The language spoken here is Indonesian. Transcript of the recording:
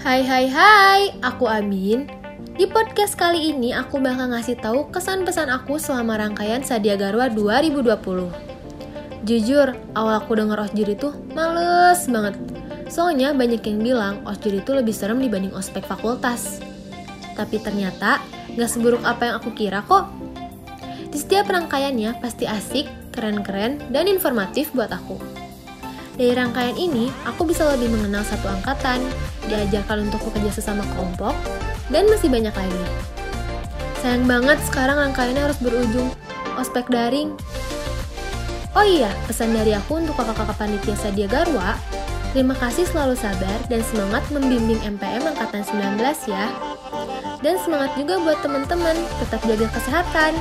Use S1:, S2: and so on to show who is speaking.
S1: Hai hai hai, aku Amin. Di podcast kali ini aku bakal ngasih tahu kesan pesan aku selama rangkaian Sadia Garwa 2020. Jujur, awal aku denger Osjur itu males banget. Soalnya banyak yang bilang Osjur itu lebih serem dibanding ospek fakultas. Tapi ternyata gak seburuk apa yang aku kira kok. Di setiap rangkaiannya pasti asik, keren-keren, dan informatif buat aku. Dari rangkaian ini, aku bisa lebih mengenal satu angkatan, diajarkan untuk bekerja sesama kelompok, dan masih banyak lagi. Sayang banget sekarang rangkaiannya harus berujung ospek daring. Oh iya, pesan dari aku untuk kakak-kakak panitia Sadia Garwa, terima kasih selalu sabar dan semangat membimbing MPM Angkatan 19 ya. Dan semangat juga buat teman-teman, tetap jaga kesehatan.